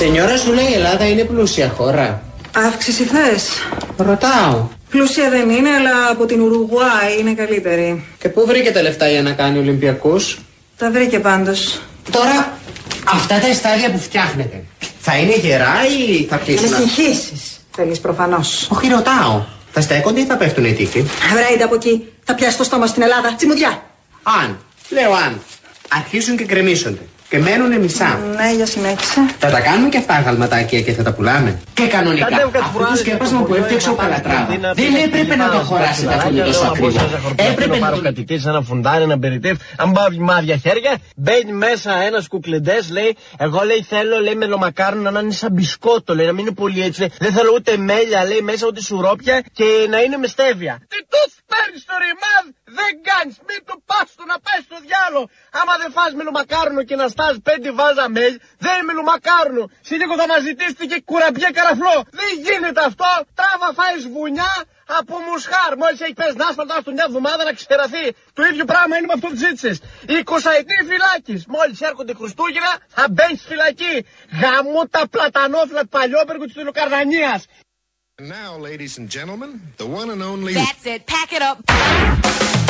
Σενιόρα σου λέει η Ελλάδα είναι πλούσια χώρα. Αύξηση θες; Ρωτάω. Πλούσια δεν είναι, αλλά από την Ουρουγουάη είναι καλύτερη. Και πού βρήκε τα λεφτά για να κάνει Ολυμπιακούς; Τα βρήκε πάντως. Τώρα, αυτά τα εστάδια που φτιάχνετε, θα είναι γερά ή θα Να κλείσουν. με συγχύσεις. Θέλεις προφανώς. Όχι, ρωτάω. Θα στέκονται ή θα πέφτουν οι τείχοι. Βρέιντε από εκεί. Θα πιάσει το στόμα στην Ελλάδα. Τσιμουδιά. Αν, λέω αν, αρχίσουν και κρεμίσονται και μένουνε μισά. Ναι, για συνέχισε. Θα τα κάνουμε και αυτά γαλματάκια και θα τα πουλάμε. Και κανονικά, αυτό το σκέπασμα που έφτιαξε ο Καλατράβα δεν έπρεπε να το χωράσετε αυτό με τόσο ακριβό. Έπρεπε να πάρω το... κατοικίες, ένα φουντάρι, ένα περιτύφ. Αν πάω μάδια χέρια, μπαίνει μέσα ένας κουκλεντές, λέει, εγώ λέει θέλω λέει μελομακάρονο να είναι σαν μπισκότο, λέει, να μην είναι πολύ έτσι. λέει. Δεν θέλω ούτε μέλια, λέει, μέσα ούτε σουρόπια και να είναι με στέβια. Τι τους παίρνεις το ρημάδ, δεν κάνεις, μην του πας το να πάει στο διάλο. Άμα δεν φας μελομακάρονο και να στάς πέντε βάζα μέλ, δεν είναι μελομακάρονο. Σε λίγο θα μας ζητήσετε και κουραμπιέ καραφλό. Δεν γίνεται αυτό. Τράβα φάεις βουνιά από μουσχάρ. Μόλις έχει πέσει άσφαλτο, άστο μια εβδομάδα να ξεραθεί. Το ίδιο πράγμα είναι με αυτό που ζήτησες. 20 ετή φυλάκης. Μόλις έρχονται Χριστούγεννα, θα μπαίνεις στη φυλακή. Γαμώ τα πλατανόφυλλα του Παλιόπεργου της Τηλοκαρδανία. Now, ladies and gentlemen, the one and only. That's it. Pack it up.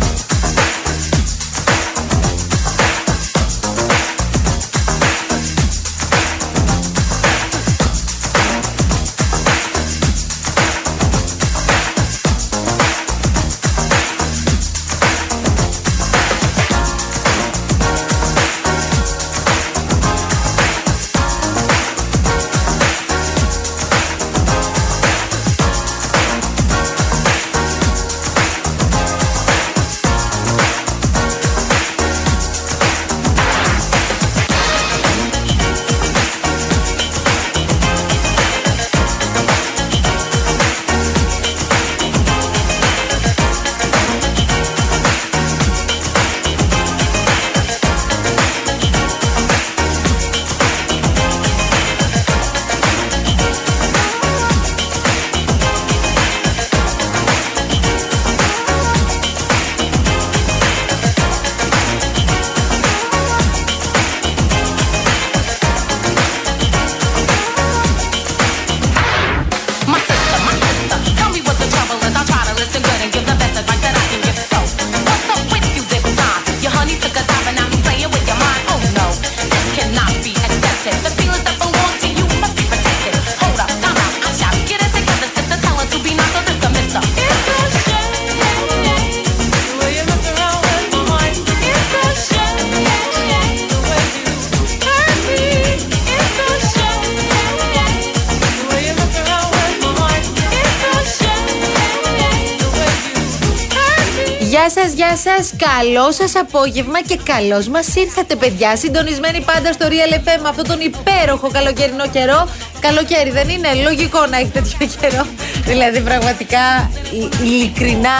σας, γεια σας. Καλό σας απόγευμα και καλώς μας ήρθατε, παιδιά. Συντονισμένοι πάντα στο Real FM αυτόν τον υπέροχο καλοκαιρινό καιρό. Καλοκαίρι δεν είναι λογικό να έχει τέτοιο καιρό. Δηλαδή, πραγματικά, ει- ειλικρινά,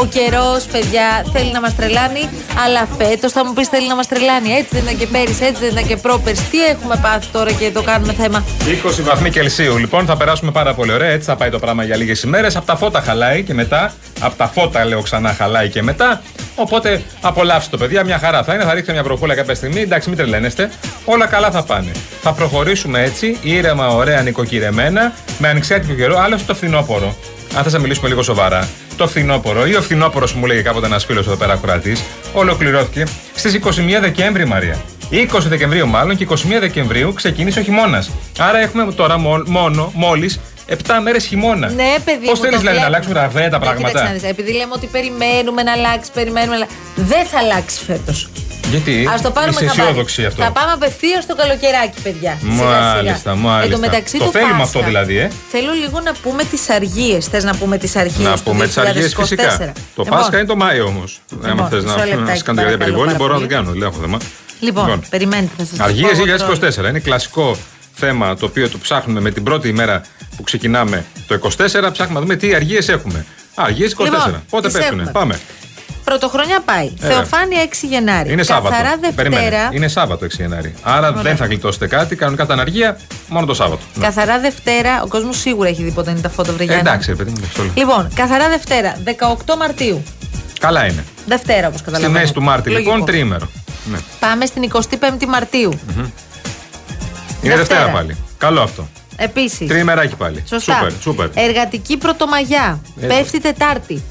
ο καιρός, παιδιά, θέλει να μας τρελάνει. Αλλά φέτος θα μου πεις θέλει να μας τρελάνει. Έτσι δεν ήταν και πέρυσι, έτσι δεν ήταν και πρόπερσι. Τι έχουμε πάθει τώρα και το κάνουμε θέμα; 20 βαθμοί Κελσίου. Λοιπόν, θα περάσουμε πάρα πολύ ωραία. Έτσι θα πάει το πράγμα για λίγες ημέρες. Από τα φώτα χαλάει και μετά. Από τα φώτα, λέω ξανά, χαλάει και μετά. Οπότε απολαύστε το, παιδιά. Μια χαρά θα είναι. Θα ρίξετε μια βροχούλα κάποια στιγμή. Εντάξει, μην τρελαίνεστε. Όλα καλά θα πάνε. Θα προχωρήσουμε έτσι, ήρεμα, ωραία, νοικοκυρεμένα, με ανοιξιάτικο καιρό. Άλλωστε το φθινόπωρο. Αν θες να μιλήσουμε λίγο σοβαρά. Το φθινόπωρο ή ο φθινόπωρος που μου λέγε κάποτε ένας φίλος εδώ πέρα ακροατής, ολοκληρώθηκε στις 21 Δεκέμβρη, Μαρία. 20 Δεκεμβρίου μάλλον και 21 Δεκεμβρίου ξεκίνησε ο χειμώνας. Άρα έχουμε τώρα μό- μόνο μόλις 7 μέρες χειμώνα. Ναι, παιδί. Πώς μου, θέλεις το δηλαδή να βλέπω. αλλάξουν ραβέ τα Ναι, κοίταξε να πράγματα; δεις, Επειδή λέμε ότι περιμένουμε να αλλάξει, περιμένουμε να αλλάξει. Δεν θα αλλάξει φέτος. Γιατί Α το πάρουμε είσαι χαμπάρι. αισιόδοξη αυτό. Θα πάμε απευθείας στο καλοκαιράκι, παιδιά. Μάλιστα, μάλιστα. Εν τω μεταξύ Το του θέλουμε Πάσχα, αυτό δηλαδή, ε. Θέλω λίγο να πούμε τις αργίες. Θες να πούμε τις αργίες. Να πούμε τις αργίες φυσικά. Το Πάσχα είναι το Μάιο όμως. Λοιπόν, Άμα θε μισό να λεπτάκι, να κάνει για παρακαλώ περιβόλη, πάρα μπορώ να πολύ. την κάνω. Δεν έχω θέμα. Λοιπόν, περιμένετε, θα σας Αργίες 2024 είναι κλασικό θέμα το οποίο το ψάχνουμε με την πρώτη ημέρα που ξεκινάμε το 24. Ψάχνουμε να δούμε τι αργίες έχουμε. Αργίες 24. Λοιπόν, Πότε τις πέφτουνε; έχουμε. Πάμε. Πρωτοχρονιά πάει. Ε, Θεοφάνεια 6 Γενάρη. Είναι Καθαρά Σάββατο. Περίμενε. Δευτέρα. Είναι Σάββατο 6 Γενάρη. Άρα δεν θα γλιτώσετε κάτι. Κανονικά τα αναργία μόνο το Σάββατο. Ναι. Καθαρά Δευτέρα. Ο κόσμος σίγουρα έχει δει πότε είναι τα φώτα Ε, Βρεγιάννα. εντάξει, ρε παιδί μου. αυτό λέω. Λοιπόν, καθαρά Δευτέρα. 18 Μαρτίου. Καλά είναι. Δευτέρα, όπως Στη καταλαβαίνετε. μέση του Μάρτη, Λογικό. λοιπόν, τριήμερο. Ναι. Πάμε στην 25η Μαρτίου. Είναι Δευτέρα πάλι. Καλό αυτό. Επίσης. Τριημεράκι πάλι. Σωστά. Σούπερ, σούπερ. Εργατική Πρωτομαγιά. Ε, Πέφτει Τετάρτη.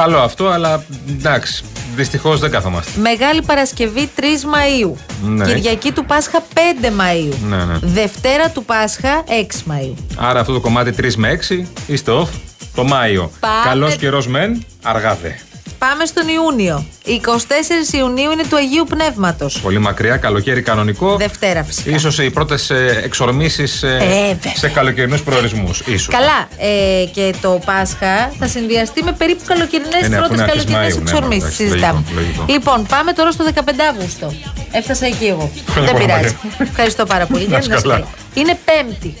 Καλό αυτό, αλλά εντάξει. Δυστυχώς δεν κάθομαστε. Μεγάλη Παρασκευή 3 Μαΐου. Ναι. Κυριακή του Πάσχα 5 Μαΐου. Ναι, ναι. Δευτέρα του Πάσχα 6 Μαΐου. Άρα αυτό το κομμάτι 3 με 6 είστε off το Μάιο. Πάμε. Καλός καιρός μεν, αργά δε. Πάμε στον Ιούνιο. 24 Ιουνίου είναι του Αγίου Πνεύματος. Πολύ μακριά, καλοκαίρι κανονικό. Δευτέρα φυσικά. Ίσως οι πρώτες εξορμήσεις Ε, βέβαια. σε καλοκαιρινούς προορισμούς. Ίσως. Καλά, ε, και το Πάσχα θα συνδυαστεί με περίπου καλοκαιρινές Ε, ναι, αφού πρώτε είναι αρχές καλοκαιρινές Μαΐου, ναι, εξορμήσεις. εντάξει, συζητάμε. λογικό, λογικό. Λοιπόν, πάμε τώρα στο 15 Αύγουστο. Έφτασα εκεί εγώ. Χρόνια Δεν πολλά, πειράζει. Ευχαριστώ πάρα πολύ. Να Γιάννη είσαι καλά. Δασκάλη. Είναι 5η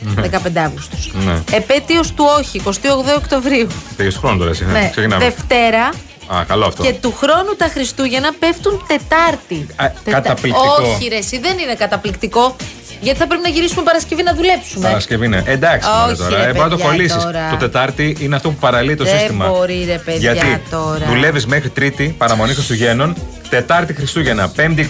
15 Αύγουστος. Ναι. Επέτειος του Όχι, 28 Οκτωβρίου. Πήγε χρόνος τώρα εσύ. ναι. Ναι. Ξεκινάμε. Δευτέρα Α, καλό αυτό. και του χρόνου τα Χριστούγεννα πέφτουν Τετάρτη. Α, καταπληκτικό. Όχι, ρε, εσύ δεν είναι καταπληκτικό. Γιατί θα πρέπει να γυρίσουμε Παρασκευή να δουλέψουμε. Παρασκευή ναι. Εντάξει, μωρέ Όχι, τώρα. ρε, Ε, μπορεί να το παιδιά, κολλήσεις. τώρα. Το Τετάρτη είναι αυτό που παραλύει το Δεν σύστημα. μπορεί, ρε, παιδιά, Γιατί τώρα. δουλεύεις μέχρι Τρίτη, παραμονή Χριστουγέννων. Τετάρτη Χριστούγεννα, Πέμπτη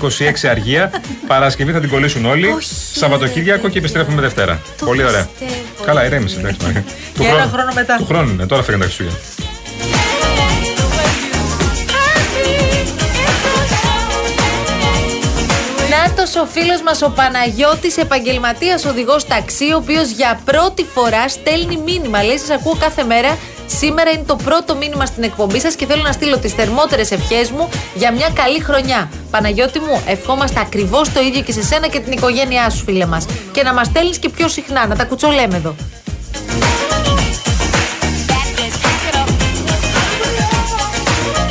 26 Αργία, Παρασκευή θα την κολλήσουν όλοι. Όχι, Σαββατοκύριακο και επιστρέφουμε Δευτέρα. Το Πολύ ωραία. πιστεύω. Καλά, ηρέμησε. εντάξει, Μαρία. Του Και ένα χρόνου- χρόνο μετά. Του χρόνου, ναι, τώρα φύγανε τα Χριστούγεννα. Νάτος ο φίλος μας ο Παναγιώτης, επαγγελματίας οδηγός ταξί, ο οποίος για πρώτη φορά στέλνει μήνυμα. Λέει, σας ακούω κάθε μέρα. Σήμερα είναι το πρώτο μήνυμα στην εκπομπή σας και θέλω να στείλω τις θερμότερες ευχές μου για μια καλή χρονιά. Παναγιώτη μου, ευχόμαστε ακριβώς το ίδιο και σε σένα και την οικογένειά σου, φίλε μας. Και να μας στέλνεις και πιο συχνά, να τα κουτσολέμε εδώ.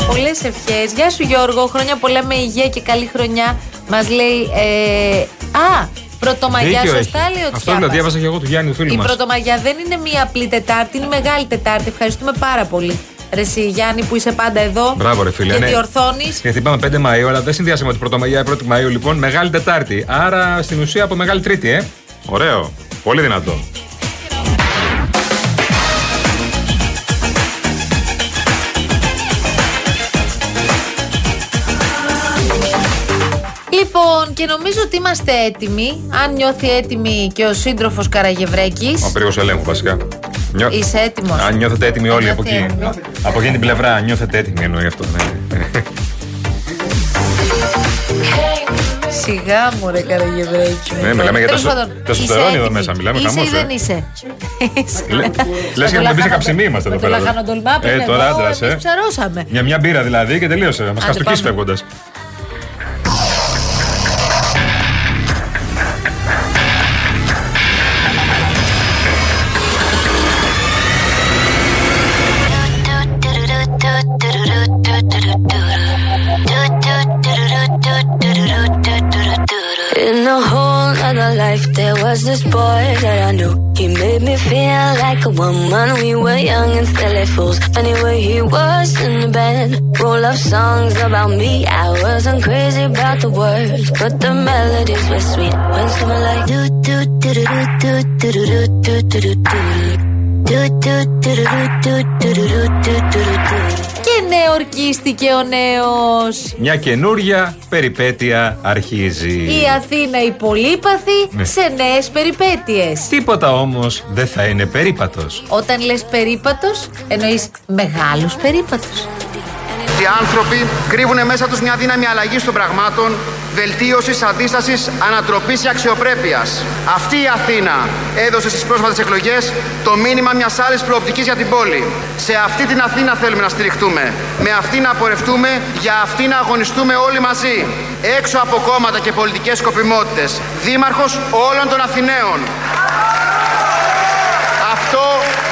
Πολλές ευχές. Γεια σου Γιώργο, χρόνια πολλά με υγεία και καλή χρονιά. Μας λέει. Ε, α, Πρωτομαγιά, Δίκιο σωστά έχεις. λέει ο Αυτό Τσιάπας. δηλαδή διάβασα και εγώ του Γιάννη, του φίλου Η μας. Πρωτομαγιά δεν είναι μία απλή Τετάρτη, είναι μεγάλη Τετάρτη. Ευχαριστούμε πάρα πολύ. Ρε εσύ, Γιάννη που είσαι πάντα εδώ. Μπράβο, ρε φίλε. Και ναι. διορθώνεις. Γιατί είπαμε 5 Μαΐου, αλλά δεν συνδυάσαμε την Πρωτομαγιά 1η Μαΐου, λοιπόν. Μεγάλη Τετάρτη. Άρα στην ουσία από Μεγάλη Τρίτη, ε. Ωραίο. Πολύ δυνατό. Και νομίζω ότι είμαστε έτοιμοι. Αν νιώθει έτοιμη και ο σύντροφος Καραγευρέκης. Ο περίγο ελέγχου, βασικά. Νιώ... Είσαι έτοιμος. Αν νιώθετε έτοιμοι όλοι από Νιώθει εκεί. έτοιμος. Από εκείνη την πλευρά, αν νιώθετε έτοιμοι εννοεί αυτό. Ναι. Σιγά μου, ρε Καραγευρέκη. Ναι, μιλάμε για Τέλος τεσο- πάντων, τεστοστερόνη είσαι εδώ έτοιμη. μέσα, μιλάμε Είσαι χαμός, ή ε. δεν είσαι; Λε- λες και να μπει σε καψιμί είμαστε εδώ Με το πέρα. λαχανοτολμά πριν Ε, τώρα εδώ, άντρας, εμείς ε. ψαρώσαμε. Για μια μπύρα δηλαδή και τελείωσε. Μας χαστοκίσει πάμε. φεύγοντας. Was this boy that I knew. He made me feel like a woman. We were young and silly fools. Anyway, he was in the band. Roll of songs about me. I wasn't crazy about the words, but the melodies were sweet. When someone like do do do do do do do do do do do do. Do do do do do do do do do do do. Και νεορκίστηκε ο νέος. Μια καινούρια περιπέτεια αρχίζει. Η Αθήνα η πολύπαθη Ναι. σε νέες περιπέτειες. Τίποτα όμως δεν θα είναι περίπατος. Όταν λες περίπατος, εννοείς μεγάλους περίπατους. Οι άνθρωποι κρύβουν μέσα τους μια δύναμη αλλαγής των πραγμάτων, βελτίωσης, αντίστασης, ανατροπής και αξιοπρέπειας. Αυτή η Αθήνα έδωσε στις πρόσφατες εκλογές το μήνυμα μιας άλλης προοπτικής για την πόλη. Σε αυτή την Αθήνα θέλουμε να στηριχτούμε. Με αυτή να πορευτούμε, για αυτή να αγωνιστούμε όλοι μαζί. Έξω από κόμματα και πολιτικές σκοπιμότητες. Δήμαρχος όλων των Αθηναίων. Αυτό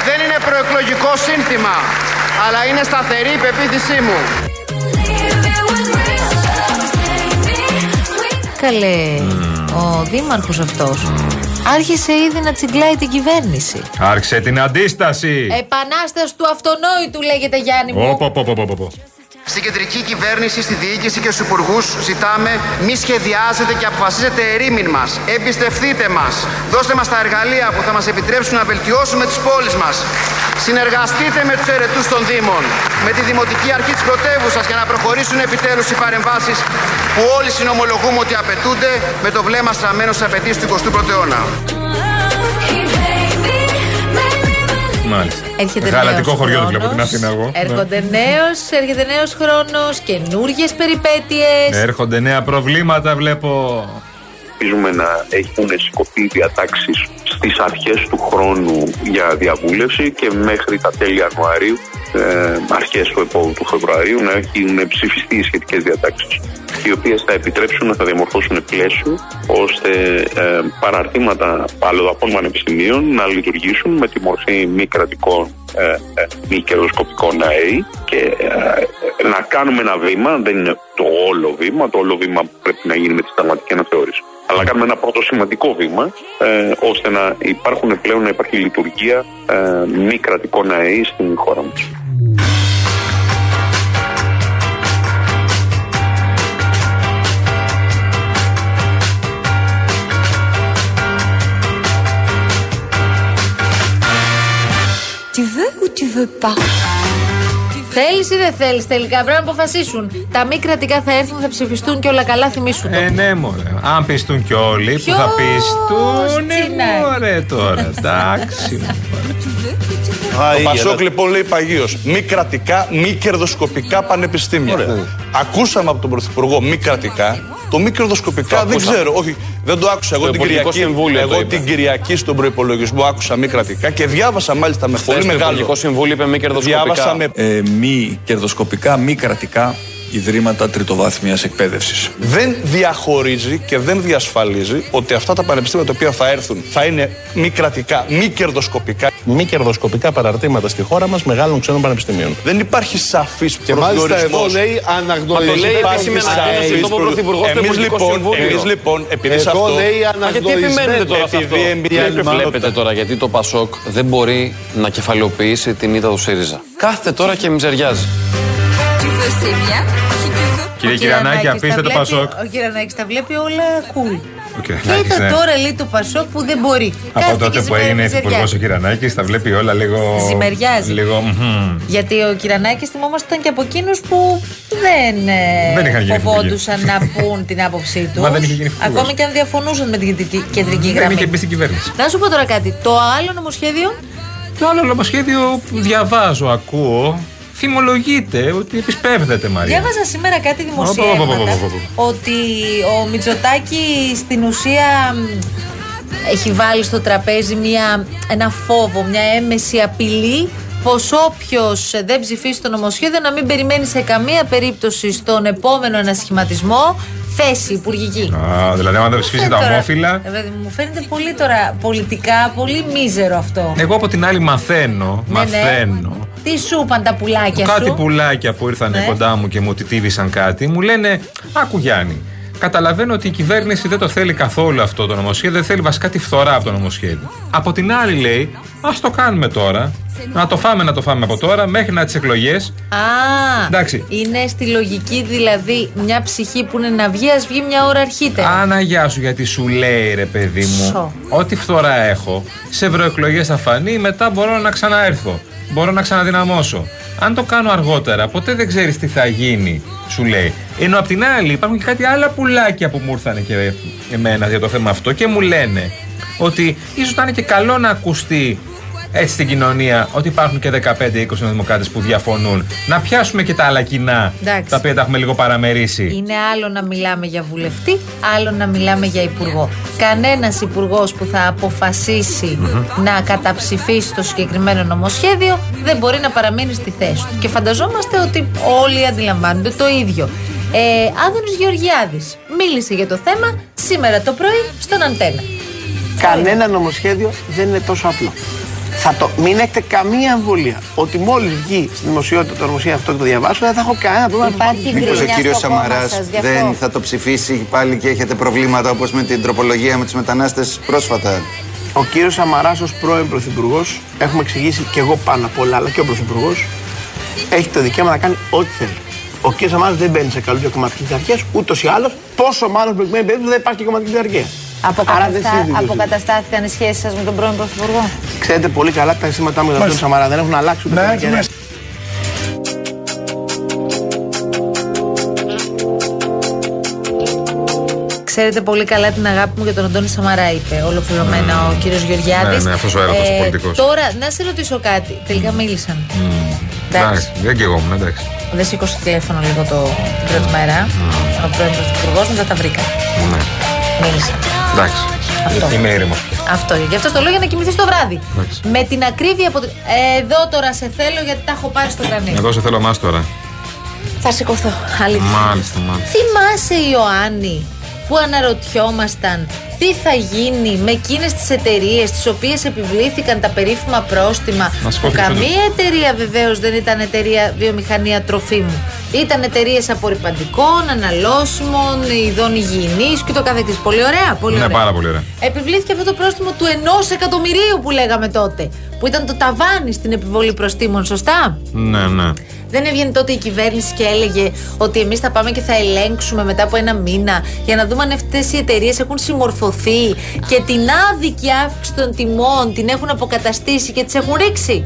δεν είναι προεκλογικό σύνθημα, αλλά είναι σταθερή η πεποίθησή μου. Καλέ, ο δήμαρχος αυτός άρχισε ήδη να τσιγκλάει την κυβέρνηση. Άρχισε την αντίσταση. Επανάσταση του αυτονόητου λέγεται Γιάννη μου. Ωπ, ωπ, ωπ, ωπ, ωπ. Στην κεντρική κυβέρνηση, στη διοίκηση και στους υπουργούς ζητάμε μη σχεδιάζετε και αποφασίζετε ερήμην μας. Εμπιστευτείτε μας. Δώστε μας τα εργαλεία που θα μας επιτρέψουν να βελτιώσουμε τις πόλεις μας. Συνεργαστείτε με τους αιρετούς των Δήμων, με τη Δημοτική Αρχή της Πρωτεύουσας για να προχωρήσουν επιτέλους οι παρεμβάσεις που όλοι συνομολογούμε ότι απαιτούνται με το βλέμμα στραμμένο στις απαιτήσεις του 21ου αιώνα. Μάλιστα. Έρχεται Γαλατικό νέος χωριό του χρόνος, βλέπω την Αθήνα εγώ. Έρχονται νέος, έρχεται νέος χρόνος, καινούργιες περιπέτειες. Ναι. Έρχονται νέα προβλήματα, βλέπω. Ελπίζουμε να έχουν σηκωθεί οι διατάξεις στις αρχές του χρόνου για διαβούλευση και μέχρι τα τέλη Ιανουαρίου, ε, αρχές του επόμενου του Φεβρουαρίου, να έχουν ψηφιστεί οι σχετικές διατάξεις. Οι οποίες θα επιτρέψουν να θα διαμορφώσουν πλαίσιο ώστε ε, παραρτήματα αλλοδαπών πανεπιστημίων να λειτουργήσουν με τη μορφή μη κρατικών ε, ε, μη κερδοσκοπικών ΑΕΗ και ε, να κάνουμε ένα βήμα, δεν είναι το όλο βήμα, το όλο βήμα πρέπει να γίνει με τη συνταγματική αναθεώρηση. Αλλά κάνουμε ένα πρώτο σημαντικό βήμα ε, ώστε να υπάρχουν πλέον να υπάρχει λειτουργία ε, μη κρατικών ΑΕΗ στην χώρα μας. Ou tu veux pas Θέλεις ή δεν θέλεις τελικά, πρέπει να αποφασίσουν. Τα μη κρατικά θα έρθουν, θα ψηφιστούν και όλα καλά, θυμίσου το. Ε, ναι, μωρέ. Αν πιστούν κι όλοι, που Ποιος θα πιστούν. Ε, τσινάει; μωρέ τώρα. Εντάξει. Το Πασόκ λοιπόν λέει παγίως. Μη κρατικά, μη κερδοσκοπικά πανεπιστήμια. Ακούσαμε από τον Πρωθυπουργό μη κρατικά. Το μη κερδοσκοπικά δεν ξέρω. Όχι, δεν το άκουσα. Εγώ, Το την Υπουργικό Κυριακή, Συμβούλιο το εγώ είπε. την Κυριακή στον προπολογισμό άκουσα μη κρατικά και διάβασα μάλιστα με πολύ το μεγάλο. Υπουργικό Συμβούλιο είπε μη κερδοσκοπικά. Διάβασα με ε, μη κερδοσκοπικά, μη κρατικά ιδρύματα τριτοβάθμιας εκπαίδευσης. δεν διαχωρίζει και δεν διασφαλίζει ότι αυτά τα πανεπιστήμια τα οποία θα έρθουν θα είναι μη κρατικά, μη κερδοσκοπικά. Μη κερδοσκοπικά παραρτήματα στη χώρα μας μεγάλων ξένων πανεπιστημίων. Δεν υπάρχει σαφής Και μάλιστα εδώ λέει αναγνωρίζει. Μα το λέει Υπάρχει επίσημη σαφής ανακοίνωση το είπε ο προ- Πρωθυπουργός στο Εμείς Υπουργικό λοιπόν, Συμβούλιο. εμείς λοιπόν, επειδή σε Εδώ αυτό... λέει Μα γιατί επιμένετε τώρα σε αυτό; Επειδή εμείς- Γιατί βλέπετε τώρα γιατί το Πασόκ δεν μπορεί να κεφαλαιοποιήσει την ήττα του ΣΥΡΙΖΑ; Κάθεται τώρα και μιζεριάζει. Tu veux c'est bien Si tu veux Κύριε Ο Κυρανάκη, Κυρανάκης αφήστε τα το βλέπει- Πασόκ. Ο Κυρανάκης τα βλέπει όλα cool. Ο Κυρανάκης, Κοίτα ναι. τώρα λέει το Πασόκ που δεν μπορεί. Από Κάθεται τότε και που έγινε ζημεριάζει. υπουργός ο Κυρανάκη, τα βλέπει όλα λίγο. Ζημεριάζει. Λίγο. μμμ. Γιατί ο Κυρανάκης θυμόμαστε ήταν και από εκείνους που δεν, ε, Δεν είχαν γίνει φοβόντουσαν να πούν την άποψή τους. Μα δεν είχε γίνει υπουργός. Ακόμη και αν διαφωνούσαν με την κεντρική- κεντρική Δεν γραμμή. είχε μπει στην κυβέρνηση. Να σου πω τώρα κάτι. Το άλλο νομοσχέδιο; Το άλλο νομοσχέδιο που διαβάζω, ακούω, θυμολογείται ότι επισπεύδεται Μαρία. Διάβαζα σήμερα κάτι Πω, πω, πω, πω, δημοσιεύματα πω, πω, πω. ότι ο Μητσοτάκη στην ουσία μ, έχει βάλει στο τραπέζι μια, ένα φόβο, μια έμεση απειλή πως όποιος δεν ψηφίσει το νομοσχέδιο να μην περιμένει σε καμία περίπτωση στον επόμενο ανασχηματισμό θέση υπουργική. Α, δηλαδή, αν δεν ψηφίσει τα Τώρα, ομόφυλα. ε, βέβαια, Μου φαίνεται πολύ τώρα πολιτικά πολύ μίζερο αυτό. Εγώ από την άλλη μαθαίνω, Ναι, ναι. μαθαίνω. Τι σου είπαν τα πουλάκια Κάτι σου; πουλάκια που ήρθαν Ναι. κοντά μου και μου τιτίβησαν κάτι, μου λένε Άκου Γιάννη, καταλαβαίνω ότι η κυβέρνηση δεν το θέλει καθόλου αυτό το νομοσχέδιο, δεν θέλει βασικά τη φθορά από το νομοσχέδιο. Από την άλλη λέει, Α το κάνουμε τώρα, να το φάμε, να το φάμε από τώρα, μέχρι να τις εκλογές. Α, Εντάξει. είναι στη λογική δηλαδή μια ψυχή που είναι να βγει, ας βγει μια ώρα αρχίτερα. Άνα γεια σου, γιατί σου λέει ρε παιδί μου, Σο. ό,τι φθορά έχω, σε ευρωεκλογές θα φανεί, μετά μπορώ να ξαναέρθω. Μπορώ να ξαναδυναμώσω. Αν το κάνω αργότερα, ποτέ δεν ξέρεις τι θα γίνει, σου λέει. Ενώ απ' την άλλη υπάρχουν και κάτι άλλα πουλάκια που μου ήρθαν και εμένα για το θέμα αυτό και μου λένε ότι ίσως θα είναι και καλό να ακουστεί έτσι στην κοινωνία ότι υπάρχουν και 15-20 δημοκράτες που διαφωνούν. Να πιάσουμε και τα άλλα κοινά Εντάξει. τα οποία τα έχουμε λίγο παραμερίσει. Είναι άλλο να μιλάμε για βουλευτή, άλλο να μιλάμε για υπουργό. Κανένας υπουργός που θα αποφασισει να καταψηφίσει το συγκεκριμένο νομοσχέδιο δεν μπορεί να παραμείνει στη θέση του. Και φανταζόμαστε ότι όλοι αντιλαμβάνονται το ίδιο. Ε, Άδωνης Γεωργιάδης μίλησε για το θέμα σήμερα το πρωί στον Αντένα. Κανένα νομοσχέδιο δεν είναι τόσο απλό. Θα το, μην έχετε καμία αμβολία ότι μόλις βγει στη δημοσιότητα το νομοσχέδιο αυτό και το διαβάσω, δεν θα έχω κανένα πρόβλημα. Υπάρχει Μήπως ο γκρίνια κύριος στο κόμμα Σαμαράς σας, γι' αυτό. δεν θα το ψηφίσει πάλι και έχετε προβλήματα όπως με την τροπολογία με τους μετανάστες πρόσφατα. Ο κύριος Σαμαράς ως πρώην πρωθυπουργός, έχουμε εξηγήσει και εγώ πάνω απ' όλα, αλλά και ο πρωθυπουργός, έχει το δικαίωμα να κάνει ό,τι θέλει. Ο κ. Σαμάρα δεν μπαίνει σε καλούδια κομματική διαρκεία, ούτως ή άλλως, πόσο μάλλον προκειμένου περίπτωση δεν υπάρχει και κομματική διαρκεία. Άρα δεν Αποκαταστά... συζητείτε. Αποκαταστάθηκαν οι σχέσεις σας με τον πρώην Πρωθυπουργό. Ξέρετε πολύ καλά τα αισθήματά μου για τον κ. Σαμάρα δεν έχουν αλλάξει ούτε Ναι, καιρό. ναι. Ξέρετε πολύ καλά την αγάπη μου για τον Αντώνη Σαμαρά, είπε ολοκληρωμένα ο κύριος Γεωργιάδης. Ναι, ναι, αυτός ο έρωτας ο πολιτικός. Τώρα, να σε ρωτήσω κάτι. Τελικά μίλησαν. Εντάξει, δεν και εγώ ήμουν, εντάξει. Δεν σήκωσε τηλέφωνο λίγο το, την πρώτη μέρα. Ο πρώην Πρωθυπουργός, μετά τα βρήκα. Ναι. Μίλησαν. Εντάξει. Αυτό. Είμαι ήρεμος. Αυτό. Γι' αυτό το λέω για να κοιμηθεί το βράδυ. Εντάξει. Με την ακρίβεια που. Εδώ τώρα σε θέλω γιατί τα έχω πάρει στο κρανίο. Εδώ σε θέλω εμά τώρα. Θα σηκωθώ. Αλήθεια. Μάλιστα, μάλιστα. Θυμάσαι Ιωάννη που αναρωτιόμασταν τι θα γίνει με εκείνες τις εταιρείες τις οποίες επιβλήθηκαν τα περίφημα πρόστιμα Να σου πω που τι καμία θέλω. εταιρεία βεβαίως δεν ήταν εταιρεία βιομηχανία τροφίμου ήταν εταιρείες απορριπαντικών, αναλώσιμων, ειδών υγιεινής και το καθεξής. Πολύ ωραία, πολύ Ναι, ωραία. πάρα πολύ ωραία. Επιβλήθηκε αυτό το πρόστιμο του ενός εκατομμυρίου που λέγαμε τότε. Που ήταν το ταβάνι στην επιβολή προστήμων, σωστά; Ναι, ναι. Δεν έβγαινε τότε η κυβέρνηση και έλεγε ότι εμείς θα πάμε και θα ελέγξουμε μετά από ένα μήνα για να δούμε αν αυτές οι εταιρείες έχουν συμμορφωθεί και την άδικη αύξηση των τιμών την έχουν αποκαταστήσει και τις έχουν ρίξει.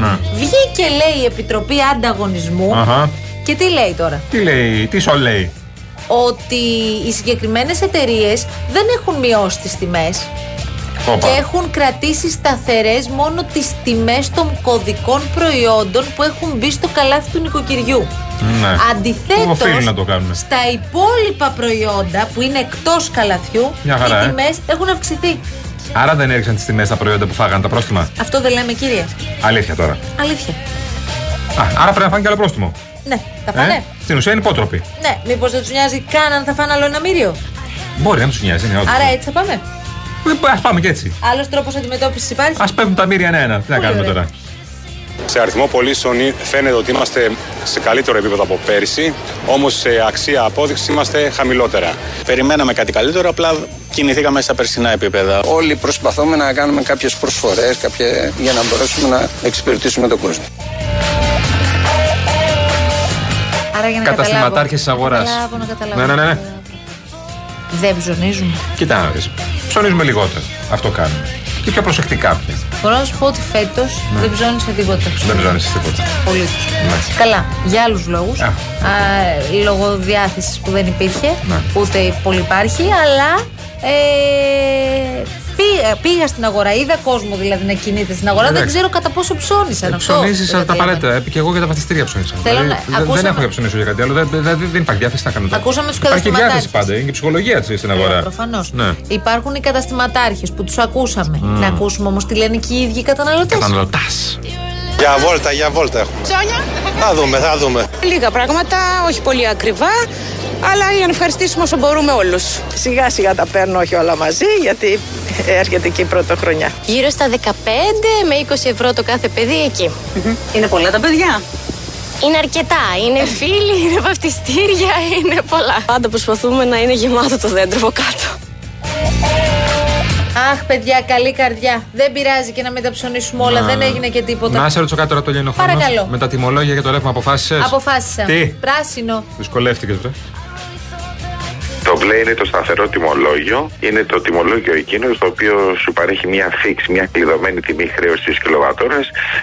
ναι. Βγήκε, λέει, η Επιτροπή Ανταγωνισμού Αχα. Και τι λέει τώρα; Τι λέει, τι σου λέει; Ότι οι συγκεκριμένες εταιρείες δεν έχουν μειώσει τις τιμές Όπα. και έχουν κρατήσει σταθερές μόνο τις τιμές των κωδικών προϊόντων που έχουν μπει στο καλάθι του νοικοκυριού. Ναι. Αντιθέτως, Που οφείλουν να το κάνουν. στα υπόλοιπα προϊόντα που είναι εκτός καλαθιού, Μια χαρά, οι ε. τιμές έχουν αυξηθεί. Άρα δεν έριξαν τις τιμές στα προϊόντα που φάγαν τα πρόστιμα; Αυτό δεν λέμε, κύριε. Αλήθεια τώρα. Αλήθεια. Α, άρα πρέπει να φάνε και άλλο πρόστιμο. Ναι, θα φάνε. Ε; Στην ουσία είναι υπότροποι. Ναι, μήπως δεν τους νοιάζει καν αν θα φάνε άλλο ένα μύριο; Μπορεί να τους νοιάζει. Ναι, Άρα έτσι θα πάμε. Α πάμε και έτσι. Άλλος τρόπος αντιμετώπισης υπάρχει; Α πέφτουν τα μύρια ένα-ένα. Τι να Πολύ κάνουμε ωραία. τώρα. Σε αριθμό πωλήσεων φαίνεται ότι είμαστε σε καλύτερο επίπεδο από πέρυσι, όμως σε αξία απόδειξης είμαστε χαμηλότερα. Περιμέναμε κάτι καλύτερο, απλά κινηθήκαμε στα περσινά επίπεδα. Όλοι προσπαθούμε να κάνουμε κάποιες προσφορές κάποια... για να μπορέσουμε να εξυπηρετήσουμε τον κόσμο. Άρα για να Καταστηματάρχε της καταλάβω. αγοράς. Καταλάβω, να καταλάβω. Ναι, ναι, ναι. ναι. Δεν ψωνίζουν. Κοίτα να δεις. Ψωνίζουμε λιγότερο. Αυτό κάνουμε. Και πιο προσεκτικά πια. Μπορώ να σου πω ότι φέτος Ναι. δεν ψώνισε τίποτα. Δεν ψώνεις τίποτα. Πολύ. Ναι. Καλά, για άλλους λόγους. Α. Λόγω διάθεσης που δεν υπήρχε, Ναι. ούτε πολύ υπάρχει, αλλά. Ε, πήγα, πήγα στην αγορά, είδα κόσμο δηλαδή να κινείται στην αγορά. Δεν Εντάξει. ξέρω κατά πόσο ψώνισαν αυτό. Ψωνίζεις που τα καταλαβαίνω. παλέτα. Επί και εγώ για τα βαθιστήρια ψώνισα. Θέλω να- δεν, ακούσαμε- δεν έχω για ψωνίσω για κάτι άλλο. Δεν, δεν, δεν υπάρχει διάθεση να κάνω τώρα. Ακούσαμε τους Υπάρχει και καταστηματάρχες. διάθεση πάντα. Είναι και ψυχολογία της στην αγορά. Προφανώς. Ναι. Υπάρχουν οι καταστηματάρχες που τους ακούσαμε. Μμ. Να ακούσουμε όμως τι λένε και οι ίδιοι καταναλωτές. Καταναλωτάς. Για βόλτα, για βόλτα έχουμε. Ψώνια. Θα δούμε, θα δούμε. Λίγα πράγματα, όχι πολύ ακριβά, αλλά για να ευχαριστήσουμε όσο μπορούμε όλους. Σιγά σιγά τα παίρνω όχι όλα μαζί, γιατί έρχεται και η πρωτοχρονιά. Γύρω στα 15 με 20 ευρώ το κάθε παιδί εκεί. Είναι πολλά τα παιδιά. Είναι αρκετά. Είναι φίλοι, είναι βαφτιστήρια, είναι πολλά. Πάντα προσπαθούμε να είναι γεμάτο το δέντρο από κάτω. Αχ, παιδιά, καλή καρδιά. Δεν πειράζει και να μην τα ψωνίσουμε όλα. Να- Δεν έγινε και τίποτα. Να σε ρωτήσω κάτι τώρα το λένε Παρακαλώ. Με τα τιμολόγια για το ρεύμα αποφάσισες; Αποφάσισα. Τι; Πράσινο. Δυσκολεύτηκες, βρε. Το μπλε είναι το σταθερό τιμολόγιο. Είναι το τιμολόγιο εκείνος το οποίο σου παρέχει μια φίξ, μια κλειδωμένη τιμή χρέωση τη κιλοβατόρα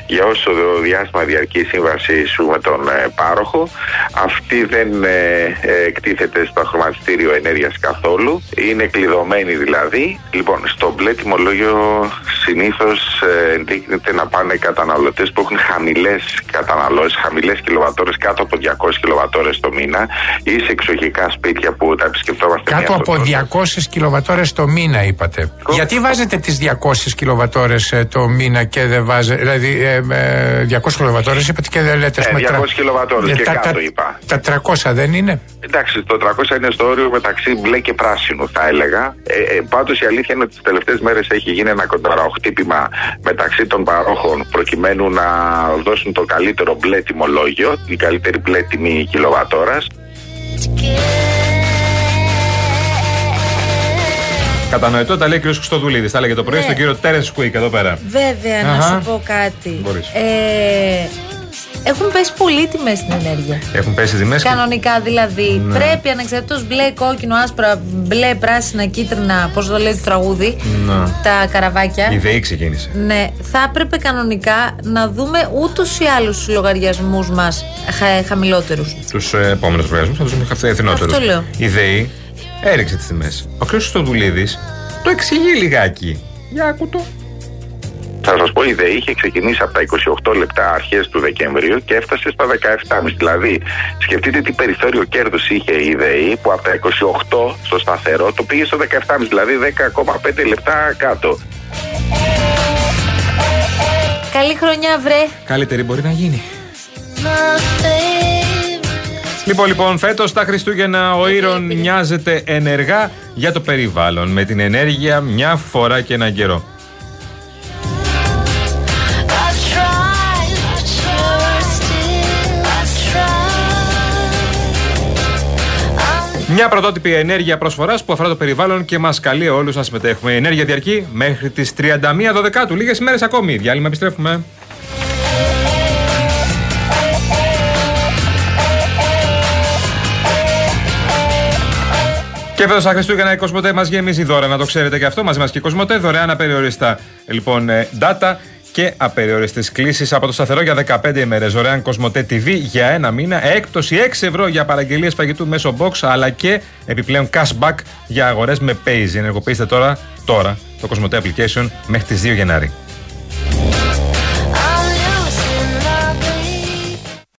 για όσο το διάστημα διαρκεί η σύμβασή σου με τον ε, πάροχο. Αυτή δεν ε, ε, εκτίθεται στο χρηματιστήριο ενέργειας καθόλου. Είναι κλειδωμένη δηλαδή. Λοιπόν, στο μπλε τιμολόγιο συνήθως ενδείκνεται να πάνε καταναλωτές που έχουν χαμηλές καταναλώσεις, χαμηλές κιλοβατόρες κάτω από 200 κιλοβατόρες το μήνα ή σε εξοχικά σπίτια που τα επισκεφτόμαστε Κάτω μία από φορά. 200 κιλοβατόρες το μήνα, είπατε. Γιατί βάζετε τις 200 κιλοβατόρες το μήνα και δεν βάζετε. Δηλαδή, ε, ε, 200 κιλοβατόρες είπατε και δεν λέτε. Ε, ας πούμε, 200 τρα- κιλοβατόρες Ε, και τα- κάτω τα- είπα. Τα 300 δεν είναι; Εντάξει, το 300 είναι στο όριο μεταξύ μπλε και πράσινου, θα έλεγα. Ε, ε, Πάντως η αλήθεια είναι ότι τις τελευταίες μέρες έχει γίνει ένα κονταροχτύπημα μεταξύ των παρόχων προκειμένου να δώσουν το καλύτερο μπλε τιμολόγιο, η καλύτερη μπλε τιμή κιλοβατόρας. Κατανοητό τα λέει ο κ. Χρυστοδουλίδη. Τα έλεγε το πρωί Ναι. στον κύριο Τέρενς Κουίκ εδώ πέρα. Βέβαια, να Αχα. σου πω κάτι. Μπορείς. Ε, Έχουν πέσει πολύ τιμές στην ενέργεια. Έχουν πέσει τιμές. Κανονικά δηλαδή. Ναι. Πρέπει ανεξαρτήτως μπλε, κόκκινο, άσπρα, μπλε, πράσινα, κίτρινα, πώς το λέει το τραγούδι, Να. τα καραβάκια. Η ΔΕΗ ξεκίνησε. Ναι, θα έπρεπε κανονικά να δούμε ούτως ή άλλω του λογαριασμούς μας χα, χαμηλότερους. Τους επόμενους λογαριασμούς θα τους δούμε φθηνότερου. Αυτό λέω. Η ΔΕΗ έριξε τις τιμές. Ο κ. Στοδουλίδη το εξηγεί λιγάκι. Για άκουτο. Θα σας πω, η ΔΕΗ είχε ξεκινήσει από τα 28 λεπτά αρχές του Δεκεμβρίου και έφτασε στα 17,5. Δηλαδή, σκεφτείτε τι περιθώριο κέρδους είχε η ΔΕΗ που από τα 28 στο σταθερό το πήγε στο 17,5, δηλαδή 10,5 λεπτά κάτω. Καλή χρονιά, βρε. Καλύτερη μπορεί να γίνει. Λοιπόν, λοιπόν, φέτος τα Χριστούγεννα ο Ήρων νοιάζεται ενεργά για το περιβάλλον. Με την ενέργεια μια φορά και έναν καιρό. Μια πρωτότυπη ενέργεια προσφοράς που αφορά το περιβάλλον και μας καλεί όλους να συμμετέχουμε. Η ενέργεια διαρκεί μέχρι τις 31 Δεκάτου. Λίγες μέρε ακόμη. Διάλειμμα, επιστρέφουμε. Και φέτο στα Χριστούγεννα η Κοσμοτέ μας γεμίζει δώρα, να το ξέρετε και αυτό. Μαζί μας και η Κοσμοτέ, δωρεάν απεριοριστά λοιπόν ε, data και απεριοριστές κλήσεις από το σταθερό για 15 ημέρες. Δωρεάν Κοσμοτέ TV για ένα μήνα. Έκπτωση 6 ευρώ για παραγγελίες φαγητού μέσω box, αλλά και επιπλέον cashback για αγορές με Paze. Ενεργοποιήστε τώρα, τώρα το Κοσμοτέ application μέχρι τις 2 Γενάρη.